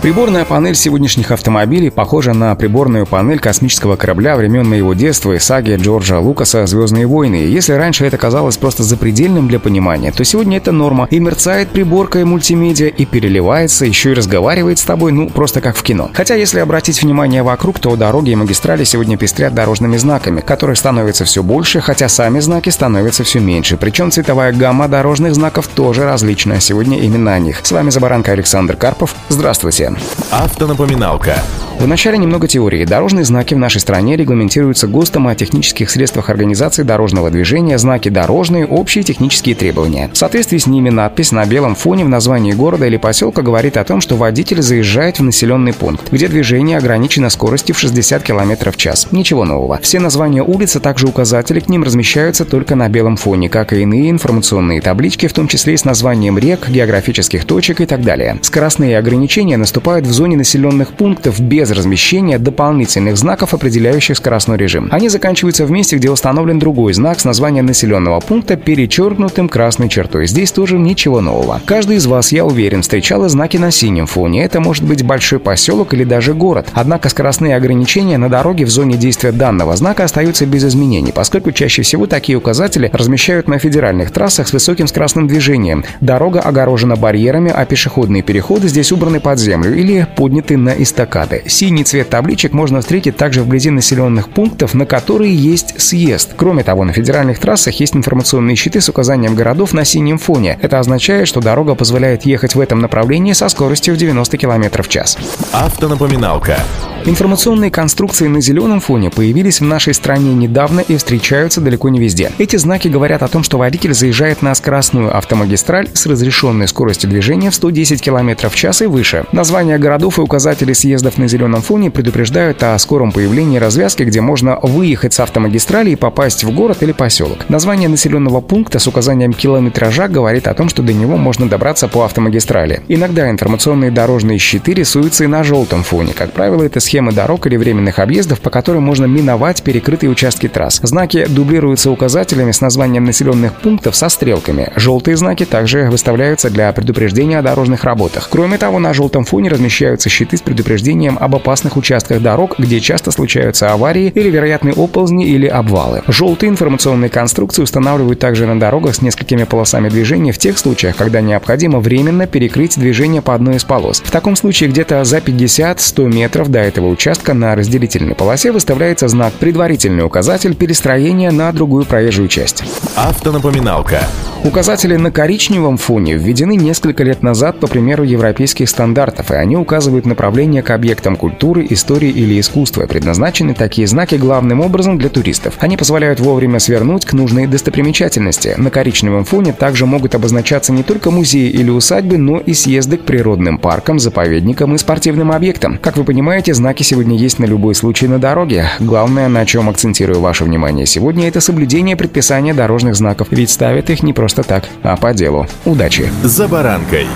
Приборная панель сегодняшних автомобилей похожа на приборную панель космического корабля времен моего детства и саги Джорджа Лукаса «Звездные войны». Если раньше это казалось просто запредельным для понимания, то сегодня это норма. И мерцает приборка и мультимедиа, и переливается, еще и разговаривает с тобой, ну, просто как в кино. Хотя, если обратить внимание вокруг, то дороги и магистрали сегодня пестрят дорожными знаками, которых становится все больше, хотя сами знаки становятся все меньше. Причем цветовая гамма дорожных знаков тоже различная. Сегодня именно о них. С вами Забаранка Александр Карпов. Здравствуйте. Автонапоминалка. Вначале немного теории. Дорожные знаки в нашей стране регламентируются ГОСТом о технических средствах организации дорожного движения, знаки дорожные, общие технические требования. В соответствии с ними надпись на белом фоне в названии города или поселка говорит о том, что водитель заезжает в населенный пункт, где движение ограничено скоростью в 60 км в час. Ничего нового. Все названия улиц, а также указатели к ним размещаются только на белом фоне, как и иные информационные таблички, в том числе и с названием рек, географических точек и так далее. Скоростные ограничения наступают в зоне населенных пунктов без без размещения дополнительных знаков, определяющих скоростной режим. Они заканчиваются в месте, где установлен другой знак с названием населенного пункта, перечеркнутым красной чертой. Здесь тоже ничего нового. Каждый из вас, я уверен, встречал знаки на синем фоне. Это может быть большой поселок или даже город. Однако скоростные ограничения на дороге в зоне действия данного знака остаются без изменений, поскольку чаще всего такие указатели размещают на федеральных трассах с высоким скоростным движением. Дорога огорожена барьерами, а пешеходные переходы здесь убраны под землю или подняты на эстакады. Синий цвет табличек можно встретить также вблизи населенных пунктов, на которые есть съезд. Кроме того, на федеральных трассах есть информационные щиты с указанием городов на синем фоне. Это означает, что дорога позволяет ехать в этом направлении со скоростью в 90 км в час. Автонапоминалка. Информационные конструкции на зеленом фоне появились в нашей стране недавно и встречаются далеко не везде. Эти знаки говорят о том, что водитель заезжает на скоростную автомагистраль с разрешенной скоростью движения в 110 км в час и выше. Названия городов и указатели съездов на зеленом фоне предупреждают о скором появлении развязки, где можно выехать с автомагистрали и попасть в город или поселок. Название населенного пункта с указанием километража говорит о том, что до него можно добраться по автомагистрали. Иногда информационные дорожные щиты рисуются и на желтом фоне. Как правило, это схемы дорог или временных объездов, по которым можно миновать перекрытые участки трасс. Знаки дублируются указателями с названием населенных пунктов со стрелками. Желтые знаки также выставляются для предупреждения о дорожных работах. Кроме того, на желтом фоне размещаются щиты с предупреждением об опасных участках дорог, где часто случаются аварии или вероятные оползни или обвалы. Желтые информационные конструкции устанавливают также на дорогах с несколькими полосами движения в тех случаях, когда необходимо временно перекрыть движение по одной из полос. В таком случае где-то за 50-100 метров до этого участка на разделительной полосе выставляется знак «Предварительный указатель перестроения на другую проезжую часть». Автонапоминалка. Указатели на коричневом фоне введены несколько лет назад по примеру европейских стандартов, и они указывают направление к объектам культуры, истории или искусства. Предназначены такие знаки главным образом для туристов. Они позволяют вовремя свернуть к нужной достопримечательности. На коричневом фоне также могут обозначаться не только музеи или усадьбы, но и съезды к природным паркам, заповедникам и спортивным объектам. Как вы понимаете, знаки сегодня есть на любой случай на дороге. Главное, на чем акцентирую ваше внимание сегодня, это соблюдение предписания дорожных знаков, ведь ставят их не просто так, а по делу. Удачи! За баранкой.